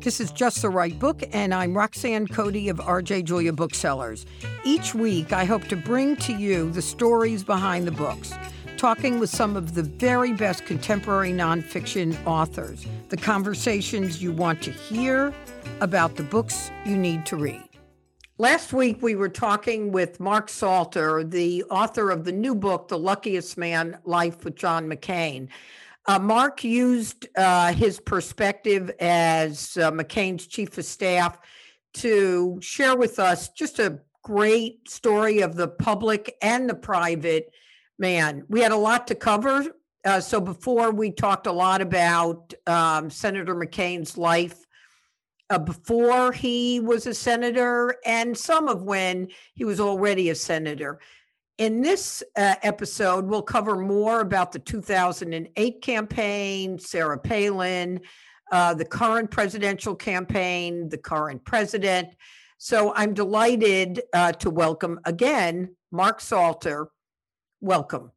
This is Just the Right Book, and I'm Roxanne Coady of RJ Julia Booksellers. Each week, I hope to bring to you the stories behind the books, talking with some of the very best contemporary nonfiction authors, the conversations you want to hear about the books you need to read. Last week, we were talking with Mark Salter, the author of the new book, The Luckiest Man Life with John McCain. Uh, Mark used uh, his perspective as uh, McCain's chief of staff to share with us just a great story of the public and the private man. We had a lot to cover. Uh, so before we talked a lot about um, Senator McCain's life uh, before he was a senator and some of when he was already a senator. In this uh, episode, we'll cover more about the 2008 campaign, Sarah Palin, uh, the current presidential campaign, the current president. So I'm delighted uh, to welcome again Mark Salter. Welcome.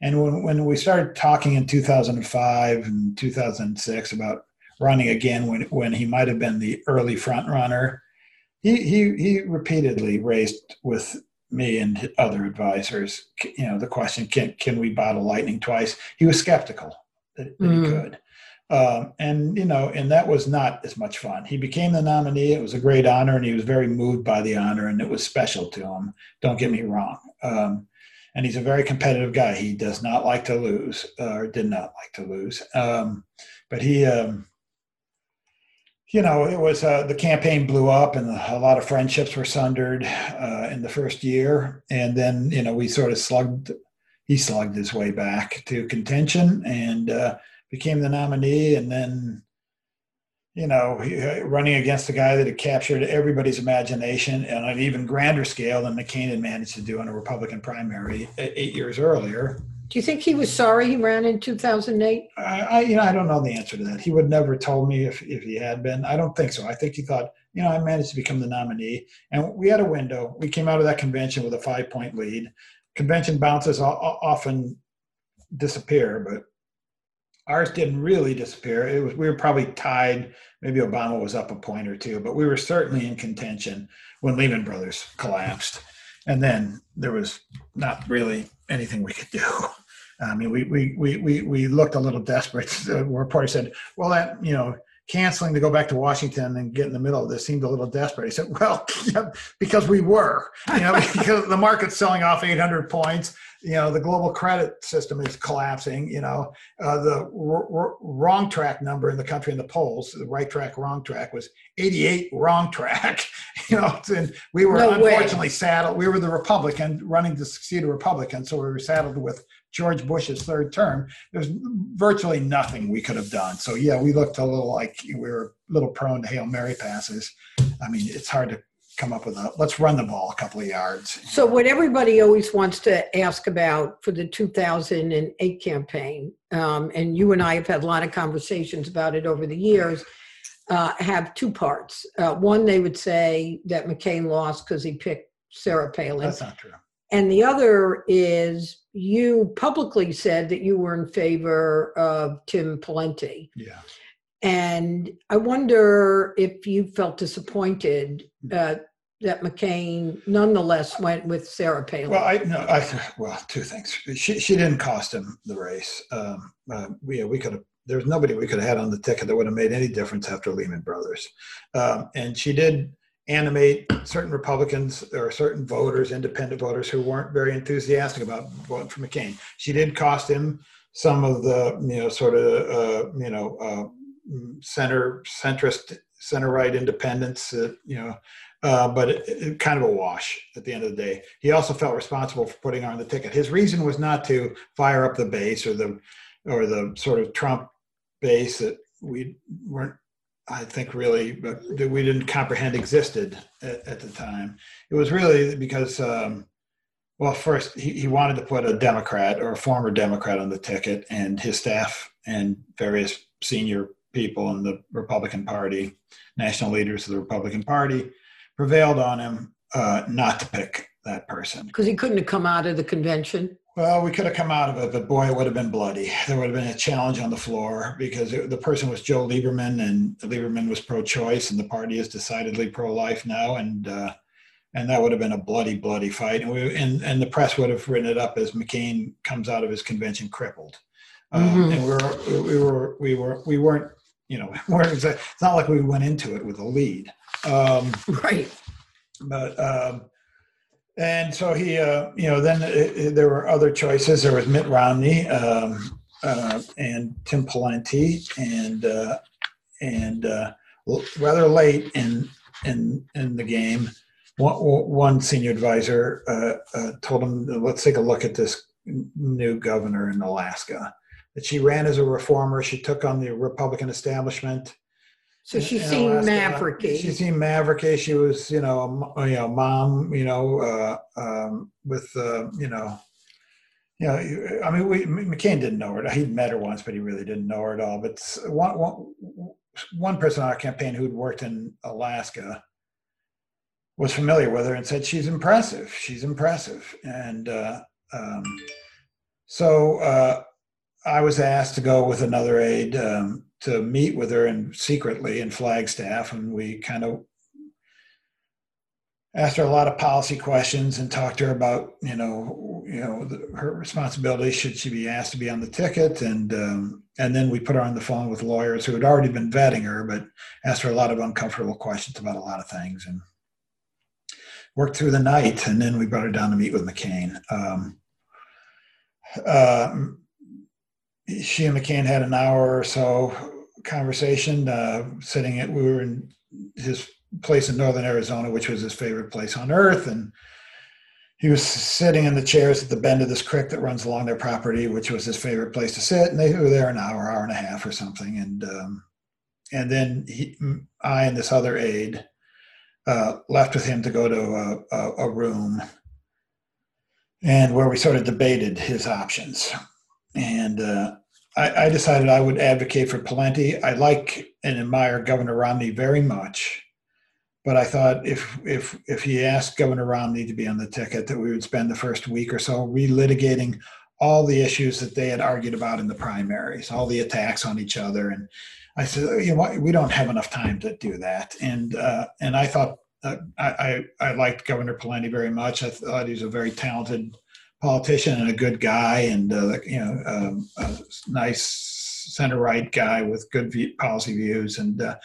And when, when we started talking in 2005 and 2006 about running again, when, when he might have been the early front runner, he, he, he repeatedly raised with me and other advisors, you know, the question, can, can we bottle lightning twice? He was skeptical that, that mm. he could. Um, and, you know, and that was not as much fun. He became the nominee. It was a great honor and he was very moved by the honor and it was special to him. Don't get me wrong. Um, and he's a very competitive guy. He does not like to lose or did not like to lose. Um, but he, um, you know, it was uh, the campaign blew up and a lot of friendships were sundered uh, in the first year. And then, you know, we sort of slugged, he slugged his way back to contention and uh, became the nominee. And then, you know, uh, running against a guy that had captured everybody's imagination on an even grander scale than McCain had managed to do in a Republican primary eight years earlier. Do you think he was sorry he ran in 2008? I, I, you know, I don't know the answer to that. He would never told me if, if he had been. I don't think so. I think he thought, you know, I managed to become the nominee, and we had a window. We came out of that convention with a five point lead. Convention bounces often disappear, but ours didn't really disappear. It was we were probably tied. Maybe Obama was up a point or two, but we were certainly in contention when Lehman Brothers collapsed, and then there was not really anything we could do. I mean, we we we we, we looked a little desperate. The reporter said, "Well, that you know." Canceling to go back to Washington and get in the middle of this seemed a little desperate. He said, "Well, because we were, you know, because the market's selling off 800 points you know the global credit system is collapsing you know. Uh, the r- r- wrong track number in the country in the polls the right track wrong track was 88 wrong track you know and we were no unfortunately way. saddled we were the republican running to succeed a republican so we were saddled with george bush's third term. There's virtually nothing we could have done. So yeah we looked a little like we were a little prone to hail mary passes. I mean it's hard to come up with a let's run the ball a couple of yards. So, what everybody always wants to ask about for the 2008 campaign, um, and you and I have had a lot of conversations about it over the years, uh, have two parts. Uh, one, they would say that McCain lost because he picked Sarah Palin. That's not true. And the other is you publicly said that you were in favor of Tim Pawlenty. Yeah. And I wonder if you felt disappointed hmm. uh, that McCain nonetheless went with Sarah Palin. Well, I no, I well, two things. She she didn't cost him the race. Um, uh, we we could have. There's nobody we could have had on the ticket that would have made any difference after Lehman Brothers, um, and she did animate certain Republicans or certain voters, independent voters, who weren't very enthusiastic about voting for McCain. She did cost him some of the you know sort of uh, you know. Uh, center centrist center right independents uh, you know uh, but it, it, kind of a wash at the end of the day. He also felt responsible for putting on the ticket. His reason was not to fire up the base or the or the sort of trump base that we weren't i think really but that we didn't comprehend existed at, at the time. It was really because um, well first he, he wanted to put a democrat or a former democrat on the ticket and his staff and various senior people in the Republican Party, national leaders of the Republican Party, prevailed on him uh, not to pick that person because he couldn't have come out of the convention. Well, we could have come out of it, but boy, it would have been bloody. There would have been a challenge on the floor because it, the person was Joe Lieberman, and Lieberman was pro-choice, and the party is decidedly pro-life now, and uh, and that would have been a bloody, bloody fight. And we and, and the press would have written it up as McCain comes out of his convention crippled. Um, mm-hmm. And we were we were we were we weren't you know weren't it's not like we went into it with a lead. Um, right. But um, and so he, uh, you know, then it, it, there were other choices. There was Mitt Romney um, uh, and Tim Pawlenty, and uh, and uh, rather late in in in the game, one, one senior advisor uh, uh, told him, "Let's take a look at this new governor in Alaska." That she ran as a reformer. She took on the Republican establishment so she seemed mavericky. She seemed mavericky. She was, you know, a, you know, mom, you know, uh, um, with, uh, you know, you know, I mean, we, McCain didn't know her. He'd met her once, but he really didn't know her at all. But one, one, one person on our campaign who'd worked in Alaska was familiar with her and said she's impressive. She's impressive, and uh, um, so uh, I was asked to go with another aide um, to meet with her and secretly in Flagstaff, and we kind of asked her a lot of policy questions and talked to her about you know you know the, her responsibilities should she be asked to be on the ticket and um, and then we put her on the phone with lawyers who had already been vetting her but asked her a lot of uncomfortable questions about a lot of things and worked through the night and then we brought her down to meet with McCain. Um, uh, she and McCain had an hour or so conversation, uh, sitting at, we were in his place in Northern Arizona, which was his favorite place on earth. And he was sitting in the chairs at the bend of this creek that runs along their property, which was his favorite place to sit. And they were there an hour, hour and a half or something. And, um, and then he, I and this other aide uh, left with him to go to a, a, a room and where we sort of debated his options. And uh, I, I, decided I would advocate for Pawlenty. I like and admire Governor Romney very much, but I thought if if if he asked Governor Romney to be on the ticket, that we would spend the first week or so relitigating all the issues that they had argued about in the primaries, all the attacks on each other, and I said, you know, we don't have enough time to do that, and uh, and I thought uh, I, I liked Governor Pawlenty very much. I thought he was a very talented politician and a good guy, and uh, you know, um, a nice center right guy with good policy views. And uh,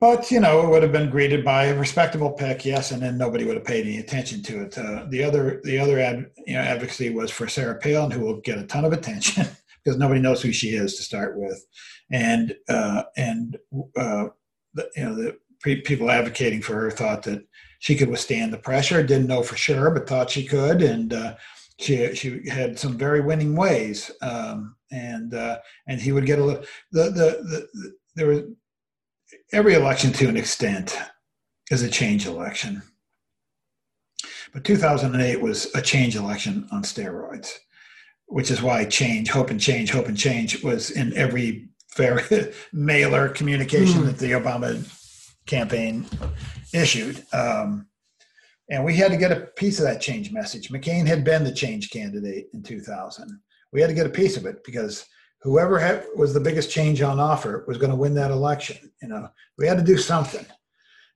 but you know, it would have been greeted by a respectable pick, yes, and then nobody would have paid any attention to it. Uh, the other the other ad, you know, advocacy was for Sarah Palin, who will get a ton of attention because nobody knows who she is to start with, and uh, and uh, the, you know the people advocating for her thought that she could withstand the pressure. Didn't know for sure, but thought she could, and uh, she she had some very winning ways. Um, and uh, and he would get a little. The, the the, the there was every election to an extent is a change election, but 2008 was a change election on steroids, which is why change, hope and change, hope and change was in every very mailer communication mm. that the Obama campaign issued. Um, and we had to get a piece of that change message. McCain had been the change candidate in 2000. We had to get a piece of it because whoever had, was the biggest change on offer was going to win that election. You know, we had to do something.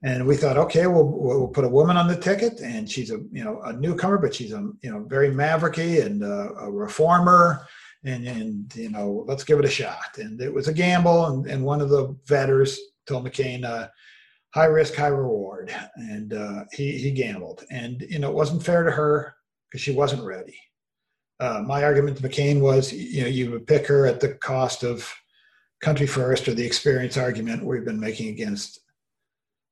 And we thought, okay, we'll, we'll put a woman on the ticket, and she's a you know a newcomer, but she's a you know very mavericky and a, a reformer, and and you know let's give it a shot. And it was a gamble, and, and one of the vetters told McCain, uh, high risk, high reward, and uh, he he gambled, and you know it wasn't fair to her because she wasn't ready. Uh, my argument to McCain was, you know, you would pick her at the cost of country first or the experience argument we've been making against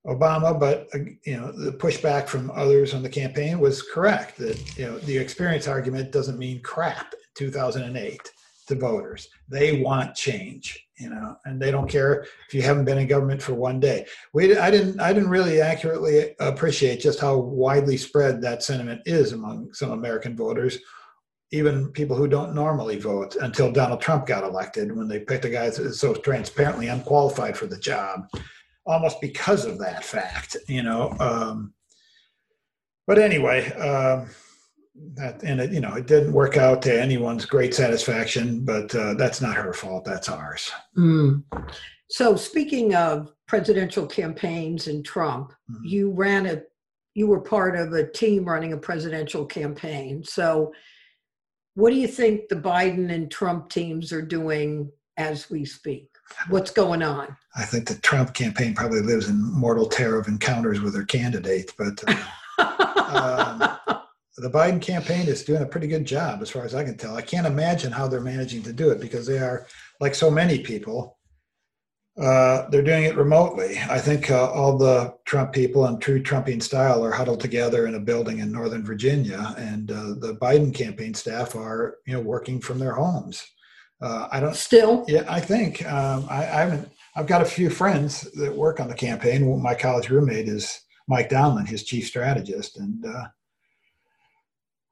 Obama, but uh, you know the pushback from others on the campaign was correct that you know the experience argument doesn't mean crap in 2008 to voters. They want change, you know, and they don't care if you haven't been in government for one day. We, I didn't, I didn't really accurately appreciate just how widely spread that sentiment is among some American voters, even people who don't normally vote until Donald Trump got elected when they picked a guy that's so transparently unqualified for the job, almost because of that fact, you know. Um, but anyway, um, that and it you know it didn't work out to anyone's great satisfaction but uh, that's not her fault that's ours Mm. So speaking of presidential campaigns and Trump, Mhm. you ran a, you were part of a team running a presidential campaign. So what do you think the Biden and Trump teams are doing as we speak? What's going on? i think the trump campaign probably lives in mortal terror of encounters with their candidate but uh, the biden campaign is doing a pretty good job as far as i can tell i can't imagine how they're managing to do it because they are like so many people uh, they're doing it remotely. I think uh, all the Trump people in true Trumpian style are huddled together in a building in Northern Virginia, and uh, the Biden campaign staff are, you know, working from their homes. Uh, I don't. Still? Yeah, I think um, I, I haven't. I've got a few friends that work on the campaign. My college roommate is Mike Donilon, his chief strategist, and uh,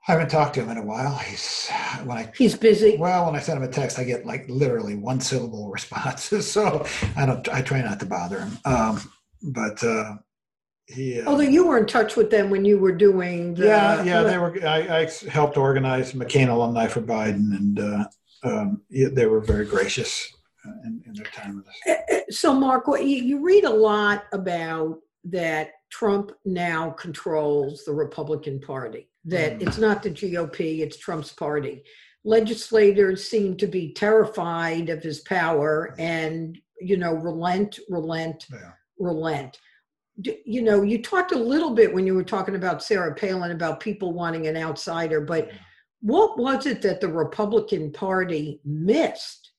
I haven't talked to him in a while. He's when I He's busy. well, when I send him a text, I get like literally one syllable responses. So I don't. I try not to bother him. Um, but uh, he. Uh, Although you were in touch with them when you were doing the. yeah, yeah, they were. I, I helped organize McCain alumni for Biden, and uh, um, they were very gracious uh, in, in their time with us. So, Mark, what you, you read a lot about that Trump now controls the Republican Party, that Mm. it's not the GOP, it's Trump's party. Legislators seem to be terrified of his power and, you know, relent, relent, Yeah. relent. You know, you talked a little bit when you were talking about Sarah Palin about people wanting an outsider, but what was it that the Republican Party missed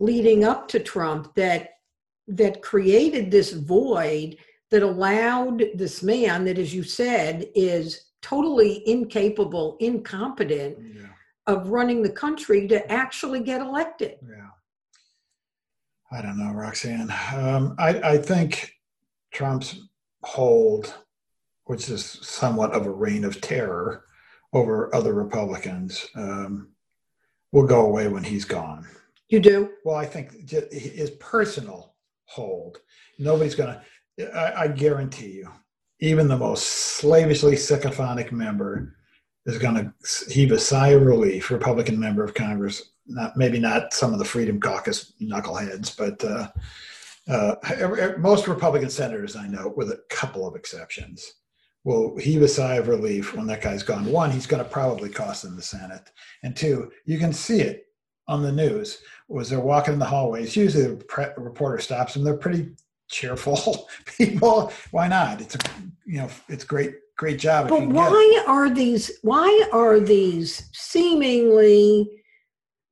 leading up to Trump that that created this void that allowed this man that as you said is totally incapable, incompetent Yeah. of running the country to actually get elected? Yeah. I don't know, Roxanne. Um, I, I think Trump's hold, which is somewhat of a reign of terror over other Republicans, um, will go away when he's gone. You do? Well, I think his personal hold, nobody's going to, I guarantee you, even the most slavishly sycophantic member is going to heave a sigh of relief, Republican member of Congress, not maybe not some of the Freedom Caucus knuckleheads, but uh, uh, most Republican senators I know, with a couple of exceptions, will heave a sigh of relief when that guy's gone. One, he's going to probably cost them the Senate, and two, you can see it on the news. Was they're walking in the hallways? Usually, the reporter stops them. They're pretty cheerful people. Why not? It's a you know, it's great, great job. But why are these why are these seemingly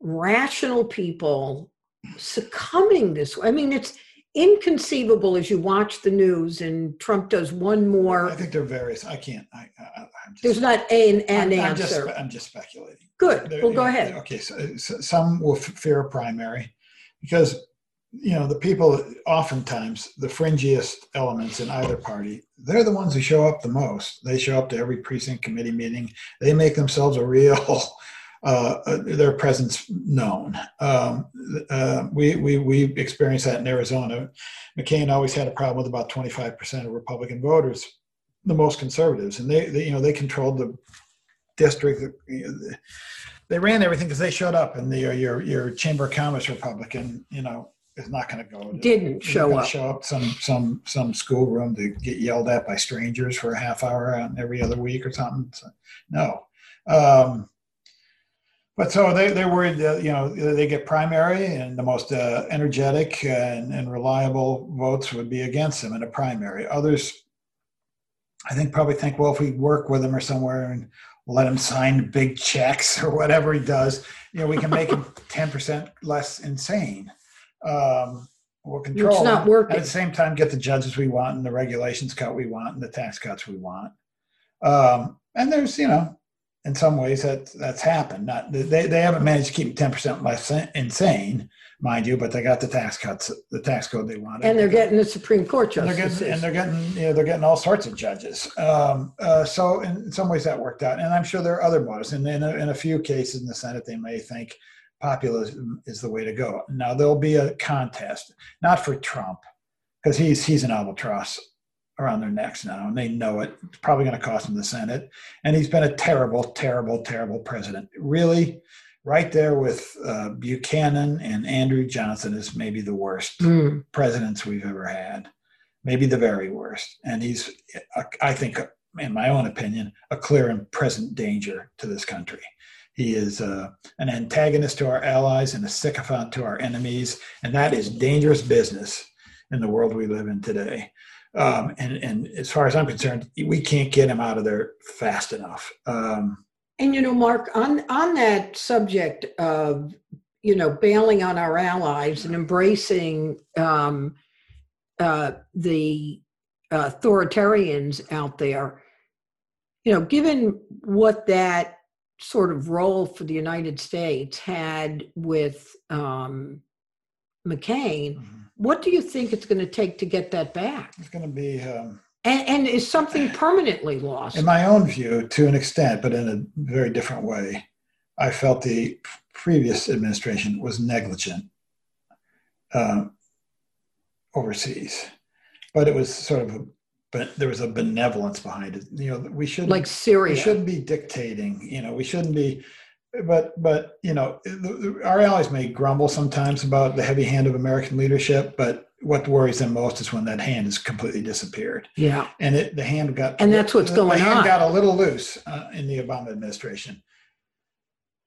rational people succumbing this way? I mean, it's inconceivable as you watch the news and Trump does one more. I think there are various. I can't. I, I, I'm just, There's not an, an I'm, I'm just, answer. I'm just speculating. Good. There- Well, go know, ahead. Okay, so, so some will fear a primary because you know the people oftentimes the fringiest elements in either party they're the ones who show up the most. They show up to every precinct committee meeting. They make themselves a real uh, uh, their presence known. Um, uh, we, we we experienced that in arizona. Mccain always had a problem with about 25% of republican voters the most conservatives and they, they you know they controlled the district. They ran everything because they showed up and the, your your chamber of commerce republican you know is not going to go Didn't show up. show up some some some schoolroom to get yelled at by strangers for a half hour on every other week or something So, no. Um but so they, they're worried that you know they get primary and the most uh, energetic and, and reliable votes would be against them in a primary. Others i think probably think well if we work with him or somewhere and let him sign big checks or whatever he does you know we can make him 10% less insane um, we'll control It's not working. at the same time get the judges we want and the regulations cut we want and the tax cuts we want um, and there's you know in some ways that that's happened not they, they haven't managed to keep 10% less insane mind you but they got the tax cuts the tax code they wanted And they're getting the Supreme Court and they're justices. getting and they're getting you know they're getting all sorts of judges. Um, uh, so in some ways that worked out, and I'm sure there are other motives. And in a, in a few cases in the Senate, they may think populism is the way to go. Now there'll be a contest, not for Trump, because he's he's an albatross around their necks now, and they know it. It's probably going to cost him the Senate. And he's been a terrible, terrible, terrible president. Really, right there with uh, Buchanan and Andrew Johnson is maybe the worst mm. presidents we've ever had, maybe the very worst. And he's, I think, in my own opinion, a clear and present danger to this country. He is uh, an antagonist to our allies and a sycophant to our enemies, and that is dangerous business in the world we live in today. Um, and, and as far as I'm concerned, we can't get him out of there fast enough. Um, and you know, Mark, on on that subject of you know bailing on our allies and embracing um, uh, the authoritarians out there, you know, given what that sort of role for the United States had with um, McCain, mm-hmm. what do you think it's going to take to get that back? It's going to be. Um, and, and is something permanently lost? In my own view, to an extent, but in a very different way, I felt the previous administration was negligent uh, overseas, but it was sort of a but there was a benevolence behind it. You know, we should like Syria. We shouldn't be dictating. You know, we shouldn't be but but you know our allies may grumble sometimes about the heavy hand of american leadership but what worries them most is when that hand has completely disappeared yeah and it, the hand got and that's what's the, going the hand on got a little loose uh, in the obama administration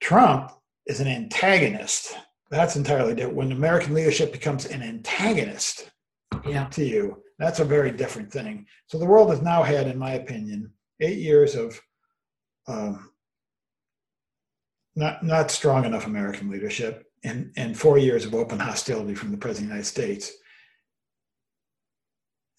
trump is an antagonist that's entirely different when american leadership becomes an antagonist yeah. to you that's a very different thing so the world has now had in my opinion eight years of um, not not strong enough American leadership and, and four years of open hostility from the President of the United States.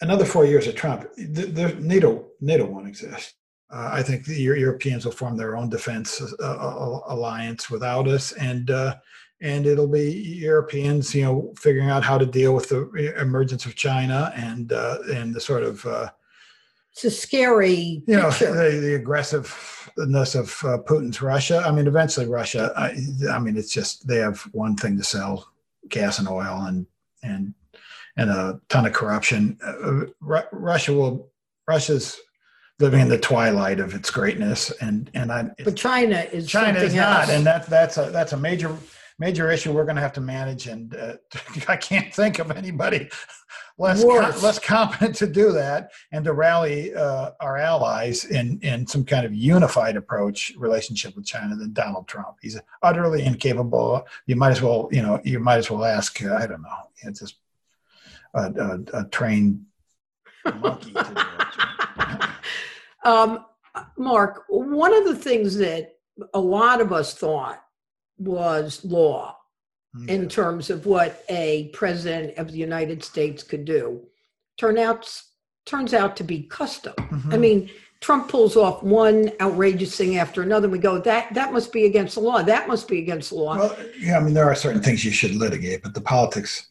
Another four years of Trump, the, the NATO NATO won't exist. Uh, I think the Europeans will form their own defense uh, alliance without us, and uh, and it'll be Europeans, you know, figuring out how to deal with the emergence of China and uh, and the sort of uh, it's a scary you know the, the, aggressiveness of uh, putin's russia. I mean eventually russia I, I, mean it's just they have one thing to sell gas and oil and and and a ton of corruption. Uh, russia will russia's living in the twilight of its greatness and and I, but china is china is not and that that's a that's a major major issue we're going to have to manage and uh, i can't think of anybody less com- less competent to do that and to rally uh, our allies in in some kind of unified approach relationship with China than Donald Trump. He's utterly incapable. You might as well you know you might as well ask uh, I don't know it's just a, a, a trained monkey to do it. um, Mark, one of the things that a lot of us thought was law in terms of what a president of the United States could do. Turn out, turns out to be custom. Mm-hmm. I mean, Trump pulls off one outrageous thing after another. And we go, that that must be against the law. That must be against the law. Well, yeah, I mean, there are certain things you should litigate, but the politics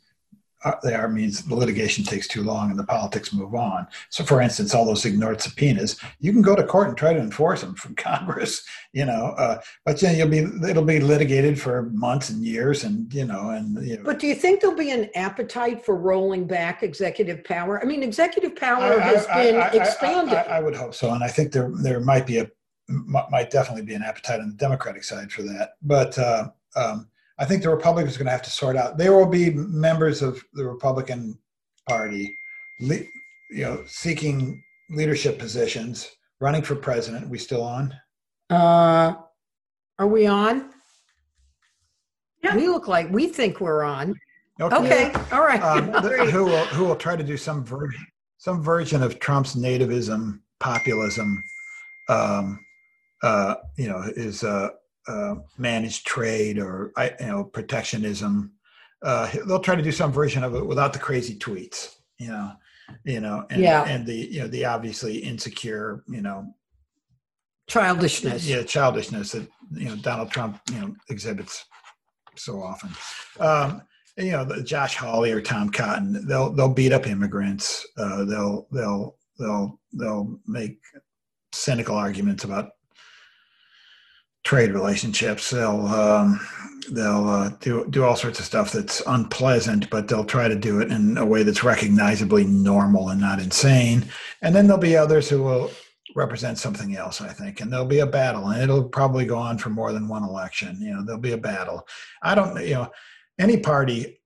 uh, there means the litigation takes too long and the politics move on. So, for instance, all those ignored subpoenas, you can go to court and try to enforce them from Congress, you know, uh, but you know, you'll be it'll be litigated for months and years, and you know, and you know. But do you think there'll be an appetite for rolling back executive power? I mean, executive power I, has I, been I, expanded. I, would hope so, and I think there there might be a might definitely be an appetite on the Democratic side for that, but. Uh, um, I think the Republicans are going to have to sort out. There will be members of the Republican Party, you know, seeking leadership positions, running for president. Are we still on? Uh, are we on? Yeah. We look like we think we're on. Okay. okay. All right. Um, the, who will who will try to do some version some version of Trump's nativism, populism, um, uh, you know, is uh, uh, managed trade or you know protectionism. Uh, they'll try to do some version of it without the crazy tweets, you know, you know, and, yeah. and the you know the obviously insecure, you know, childishness. Yeah, childishness that you know Donald Trump you know exhibits so often. Um, you know, the Josh Hawley or Tom Cotton, they'll they'll beat up immigrants. Uh, they'll they'll they'll they'll make cynical arguments about trade relationships. They'll um, they'll uh, do do all sorts of stuff that's unpleasant, but they'll try to do it in a way that's recognizably normal and not insane. And then there'll be others who will represent something else, I think, and there'll be a battle, and it'll probably go on for more than one election. You know, there'll be a battle. I don't, you know, any party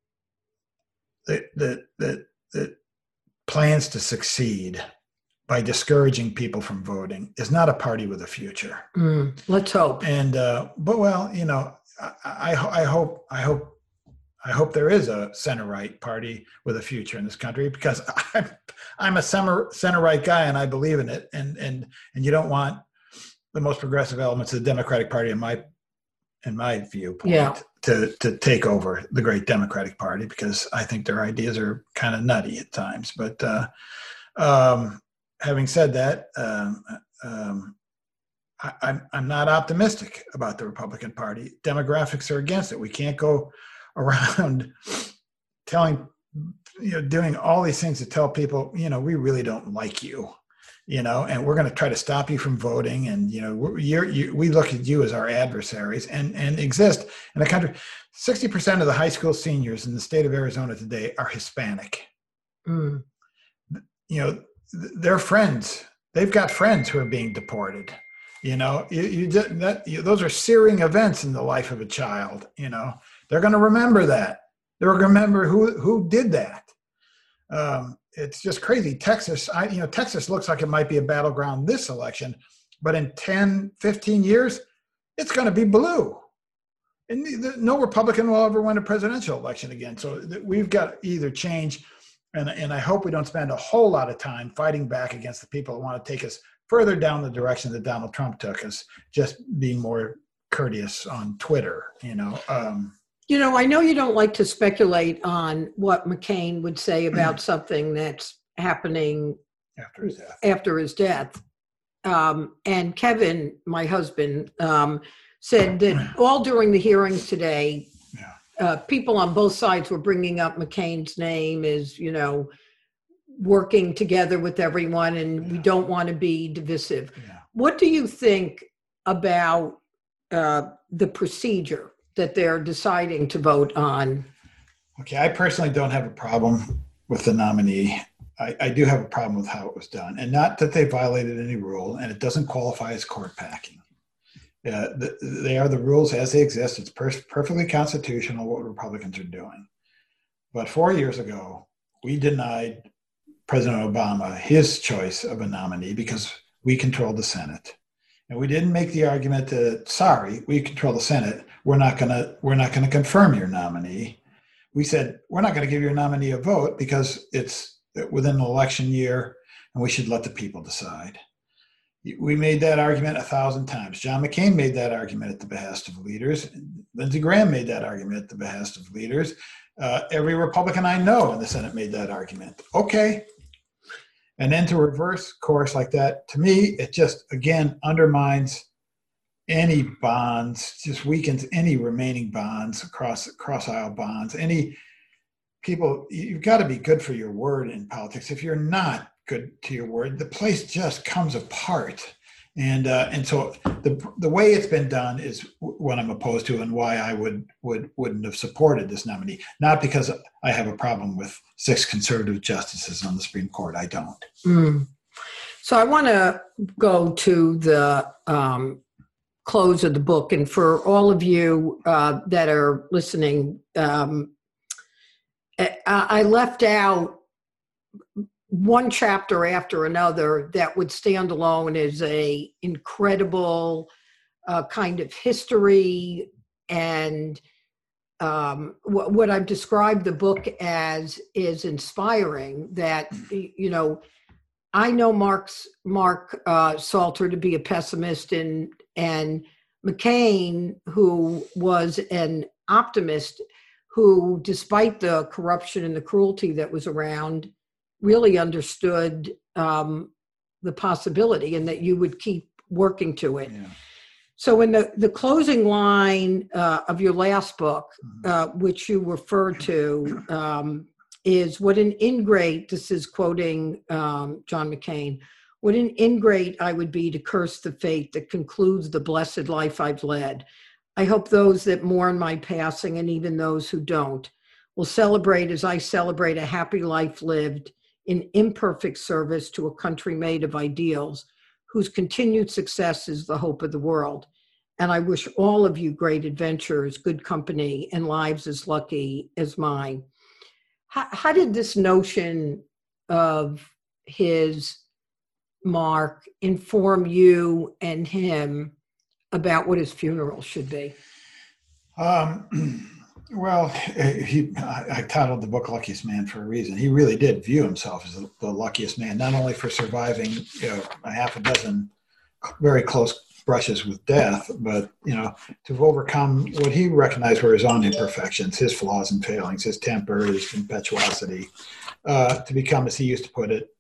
that that that that plans to succeed by discouraging people from voting is not a party with a future. Mm, let's hope. And uh, but well, you know, I, I, I hope I hope I hope there is a center right party with a future in this country because I'm I'm a center center right guy and I believe in it. And and and you don't want the most progressive elements of the Democratic Party in my in my viewpoint yeah. to to take over the great Democratic Party because I think their ideas are kind of nutty at times. But uh, um, having said that, um, um, I, I'm I'm not optimistic about the Republican Party. Demographics are against it. We can't go around telling you know doing all these things to tell people you know we really don't like you you know and we're going to try to stop you from voting and you know you're, you, we look at you as our adversaries and and exist in a country 60% of the high school seniors in the state of arizona today are hispanic Mm. you know they're friends. They've got friends who are being deported you know? You, you that you, those are searing events in the life of a child you know? They're going to remember that. They're going to remember who who did that. Um, it's just crazy. Texas i you know texas looks like it might be a battleground this election but in 10 15 years it's going to be blue. And no republican will ever win a presidential election again. So we've got to either change and, and I hope we don't spend a whole lot of time fighting back against the people that want to take us further down the direction that Donald Trump took us, just being more courteous on Twitter, you know. Um, You know, I know you don't like to speculate on what McCain would say about something that's happening after his death. after his death. Um, and Kevin, my husband, um, said that all during the hearings today. Uh, people on both sides were bringing up McCain's name as, you know, working together with everyone and we don't want to be divisive. Yeah. What do you think about uh, the procedure that they're deciding to vote on? Okay, I personally don't have a problem with the nominee. I, I do have a problem with how it was done, and not that they violated any rule, and it doesn't qualify as court packing. Uh, the, they are the rules as they exist. It's per- perfectly constitutional what Republicans are doing. But four years ago, we denied President Obama his choice of a nominee because we controlled the Senate, and we didn't make the argument that sorry, we control the Senate. We're not gonna we're not gonna confirm your nominee we said we're not going to give your nominee a vote because it's within an election year and we should let the people decide we made that argument a thousand times. John mccain made that argument at the behest of leaders. Lindsey graham made that argument at the behest of leaders. Uh, every republican i know in the senate made that argument. Okay. And then to reverse course like that to me it just again undermines any bonds, just weakens any remaining bonds across cross aisle bonds. Any people, you've got to be good for your word in politics. If you're not good to your word, the place just comes apart. And uh, and so the the way it's been done is what I'm opposed to, and why I would would wouldn't have supported this nominee. Not because I have a problem with six conservative justices on the Supreme Court. I don't. Mm. So I want to go to the um, close of the book, and for all of you uh, that are listening, um, I, I left out one chapter after another that would stand alone as a incredible uh, kind of history and um, what, what I've described the book as is inspiring. That you know, I know Mark's Mark uh, Salter to be a pessimist, and and McCain, who was an optimist, who, despite the corruption and the cruelty that was around, really understood um, the possibility, and that you would keep working to it. Yeah. So, in the, the closing line uh, of your last book, uh, which you refer to, um, is what an ingrate, this is quoting um, John McCain, What an ingrate I would be to curse the fate that concludes the blessed life I've led. I hope those that mourn my passing, and even those who don't, will celebrate as I celebrate a happy life lived in imperfect service to a country made of ideals whose continued success is the hope of the world. And I wish all of you great adventures, good company, and lives as lucky as mine. How, how did this notion of his mark inform you and him about what his funeral should be? Um, well, he, I, titled the book "Luckiest Man" for a reason. He really did view himself as the, the luckiest man, not only for surviving you know, a half a dozen very close brushes with death, but you know, to overcome what he recognized were his own imperfections, his flaws and failings, his temper, his impetuosity, uh, to become, as he used to put it,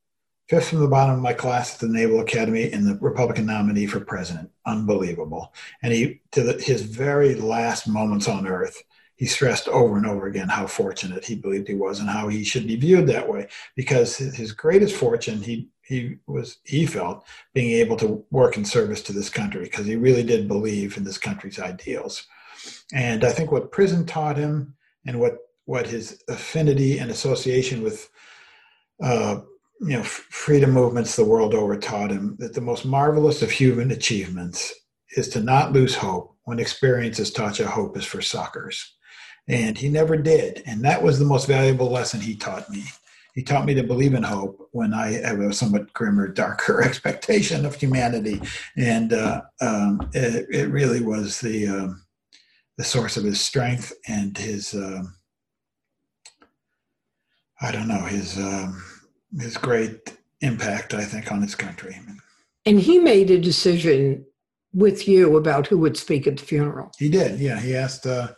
fifth from the bottom of my class at the Naval Academy and the Republican nominee for president. Unbelievable. And he, to the, his very last moments on earth, he stressed over and over again how fortunate he believed he was and how he should be viewed that way because his greatest fortune he he was he felt being able to work in service to this country because he really did believe in this country's ideals. And i think what prison taught him and what what his affinity and association with uh, you know freedom movements the world over taught him that the most marvelous of human achievements is to not lose hope when experience has taught you hope is for suckers and he never did and that was the most valuable lesson he taught me he taught me to believe in hope when I have a somewhat grimmer, darker expectation of humanity, and uh, um, it, it, really was the um, the source of his strength and his um, I don't know his um, his great impact. I think on his country. And he made a decision with you about who would speak at the funeral. He did. Yeah, he asked. Uh,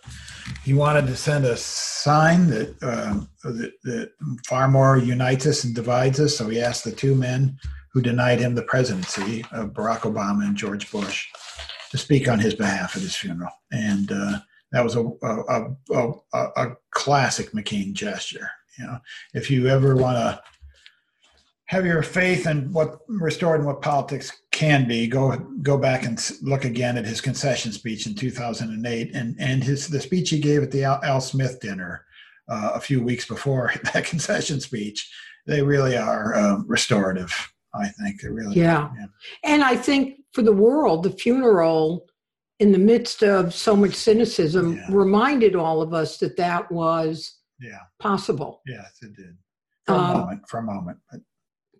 he wanted to send a sign that, uh, that, that far more unites us and divides us. So he asked the two men who denied him the presidency, uh, Barack Obama and George Bush, to speak on his behalf at his funeral. And uh, that was a, a, a, a, classic McCain gesture. You know, if you ever want to have your faith in what restored and what politics can be, go go back and look again at his concession speech in 2008 and and his the speech he gave at the Al, Al Smith dinner uh, a few weeks before that concession speech. They really are um, restorative. I think they really. Yeah. Are, yeah, and I think for the world, the funeral, in the midst of so much cynicism, yeah. reminded all of us that that was yeah possible. Yes, it did for a um, moment. For a moment, but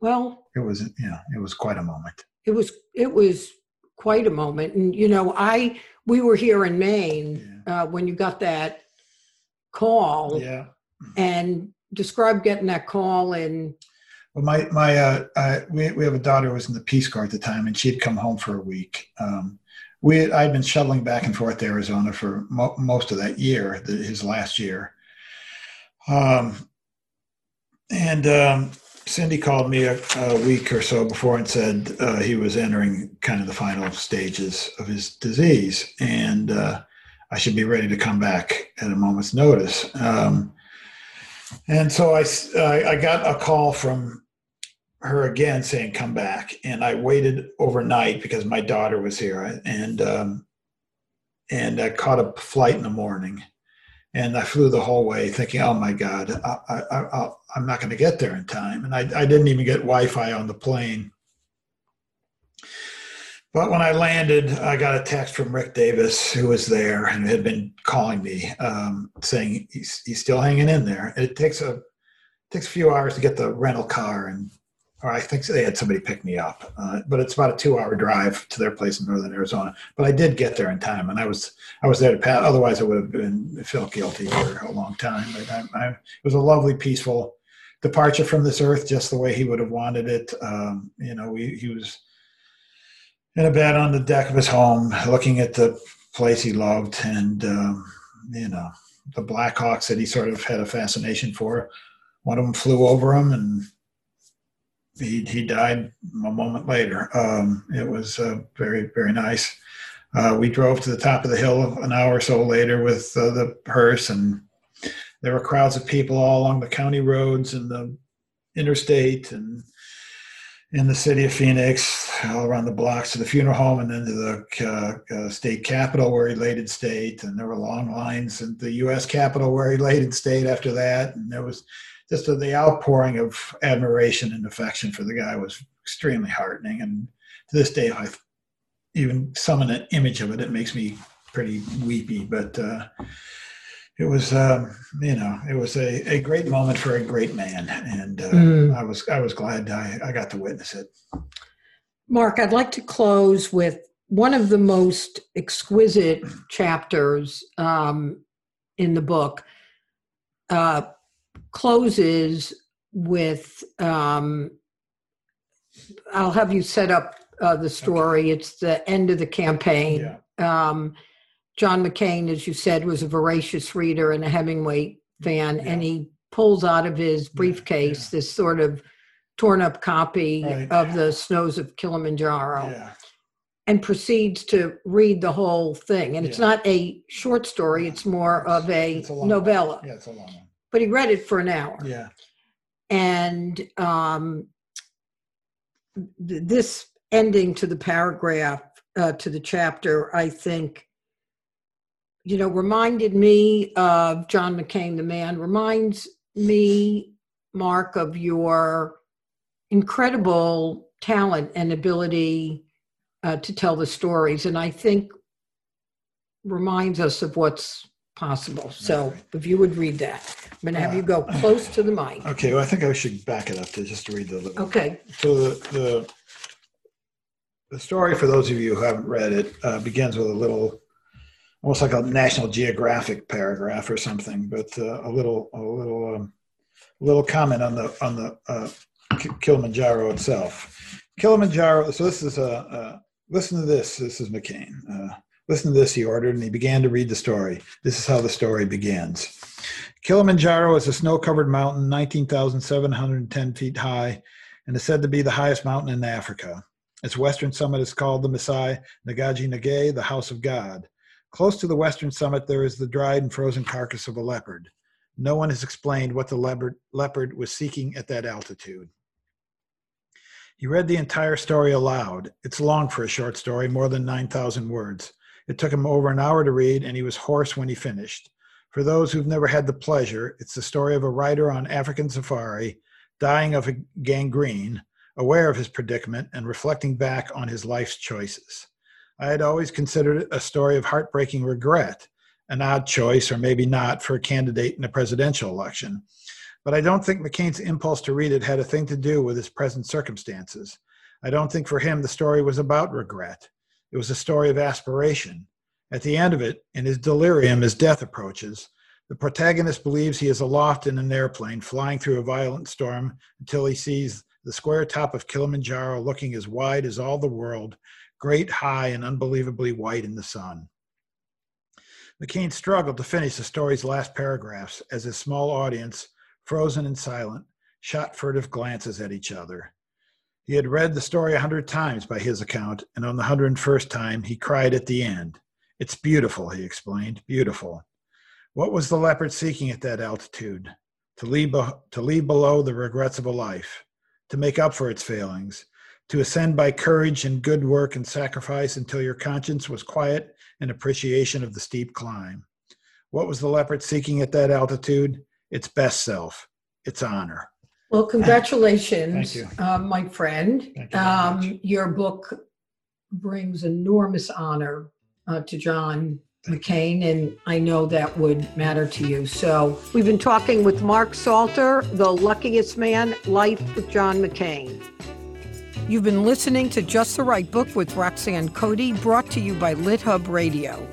well, it was yeah, it was quite a moment. It was it was quite a moment, and you know, I we were here in Maine yeah. uh, when you got that call. Yeah. And describe getting that call and. Well, my my uh, uh, we we have a daughter who was in the Peace Corps at the time, and she'd come home for a week. Um, we I'd been shuttling back and forth to Arizona for mo- most of that year, the, his last year. Um, and um, Cindy called me a, a, week or so before and said uh, he was entering kind of the final stages of his disease, and uh, I should be ready to come back at a moment's notice. Um, and so I, I, got a call from her again saying, "Come back," and I waited overnight because my daughter was here, and um, and I caught a flight in the morning and I flew the whole way thinking, "Oh my God, I, am not going to get there in time." And I, I, didn't even get Wi-Fi on the plane. But when I landed, I got a text from Rick Davis, who was there and had been calling me, um, saying he's, he's still hanging in there. And it takes a it takes a few hours to get the rental car and or I think they had somebody pick me up. Uh, but it's about a two-hour drive to their place in northern Arizona. But I did get there in time, and I was I was there to pass. Otherwise, I would have been felt guilty for a long time. But I, I, it was a lovely, peaceful departure from this earth, just the way he would have wanted it. Um, you know, he, he was in a bed on the deck of his home, looking at the place he loved, and um, you know, the Blackhawks that he sort of had a fascination for. One of them flew over him and he, he died a moment later. Um, it was uh, very, very nice. Uh, we drove to the top of the hill an hour or so later with uh, the hearse, and there were crowds of people all along the county roads and the interstate, and in the city of Phoenix, all around the blocks to the funeral home, and then to the uh, uh, state capitol where he laid in state. And there were long lines at the U.S. Capitol where he laid in state after that. And there was just the outpouring of admiration and affection for the guy was extremely heartening. And to this day, if I even summon an image of it, it makes me pretty weepy. But uh, it was um, you know it was a, a great moment for a great man and uh, mm. i was i was glad I, I got to witness it mark i'd like to close with one of the most exquisite chapters um, in the book uh, closes with um, i'll have you set up uh, the story okay. it's the end of the campaign yeah. um, John McCain, as you said, was a voracious reader and a Hemingway fan, yeah. and he pulls out of his briefcase yeah. this sort of torn up copy right. of the Snows of Kilimanjaro. And proceeds to read the whole thing. And it's not a short story, it's more of a, a novella. Yeah, it's a long one. But he read it for an hour. Yeah. And um, th- this ending to the paragraph, uh, to the chapter, I think you know, reminded me of John McCain, the man, reminds me, Mark, of your incredible talent and ability uh, to tell the stories. And I think reminds us of what's possible. So if you would read that, I'm going to have you go uh, close to the mic. Okay, well, I think I should back it up to just to read the. Okay. So the the, the story, for those of you who haven't read it, uh, begins with a little almost like a National Geographic paragraph or something, but uh, a little a little um, little comment on the on the uh, Kilimanjaro itself. Kilimanjaro. So this is a uh, listen to this. This is McCain. Uh, listen to this. He ordered, and he began to read the story. This is how the story begins. Kilimanjaro is a snow-covered mountain, 19,710 feet high, and is said to be the highest mountain in Africa. Its western summit is called the Masai Ngaje Ngai, the House of God. Close to the western summit, there is the dried and frozen carcass of a leopard. No one has explained what the leopard, leopard was seeking at that altitude. He read the entire story aloud. It's long for a short story, more than 9,000 words. It took him over an hour to read, and he was hoarse when he finished. For those who've never had the pleasure, it's the story of a rider on African safari, dying of gangrene, aware of his predicament, and reflecting back on his life's choices. I had always considered it a story of heartbreaking regret, an odd choice, or maybe not, for a candidate in a presidential election. But I don't think McCain's impulse to read it had a thing to do with his present circumstances. I don't think for him the story was about regret. It was a story of aspiration. At the end of it, in his delirium as death approaches, the protagonist believes he is aloft in an airplane flying through a violent storm until he sees the square top of Kilimanjaro looking as wide as all the world great, high, and unbelievably white in the sun. McCain struggled to finish the story's last paragraphs as his small audience, frozen and silent, shot furtive glances at each other. He had read the story a hundred times by his account, and on the hundred and first time he cried at the end. It's beautiful, he explained, beautiful. What was the leopard seeking at that altitude? To leave, to leave below the regrets of a life, to make up for its failings, to ascend by courage and good work and sacrifice until your conscience was quiet in appreciation of the steep climb. What was the leopard seeking at that altitude? Its best self, its honor. Well, congratulations, you. Uh, my friend. Thank You um, your book brings enormous honor uh, to John McCain, and I know that would matter to you. So, we've been talking with Mark Salter, The Luckiest Man Life with John McCain. You've been listening to Just the Right Book with Roxanne Coady, brought to you by LitHub Radio.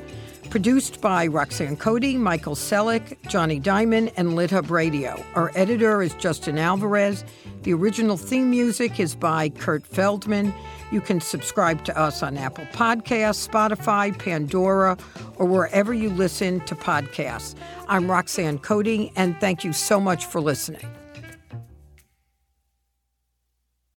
Produced by Roxanne Coady, Michael Selleck, Johnny Diamond, and LitHub Radio. Our editor is Justin Alvarez. The original theme music is by Kurt Feldman. You can subscribe to us on Apple Podcasts, Spotify, Pandora, or wherever you listen to podcasts. I'm Roxanne Coady, and thank you so much for listening.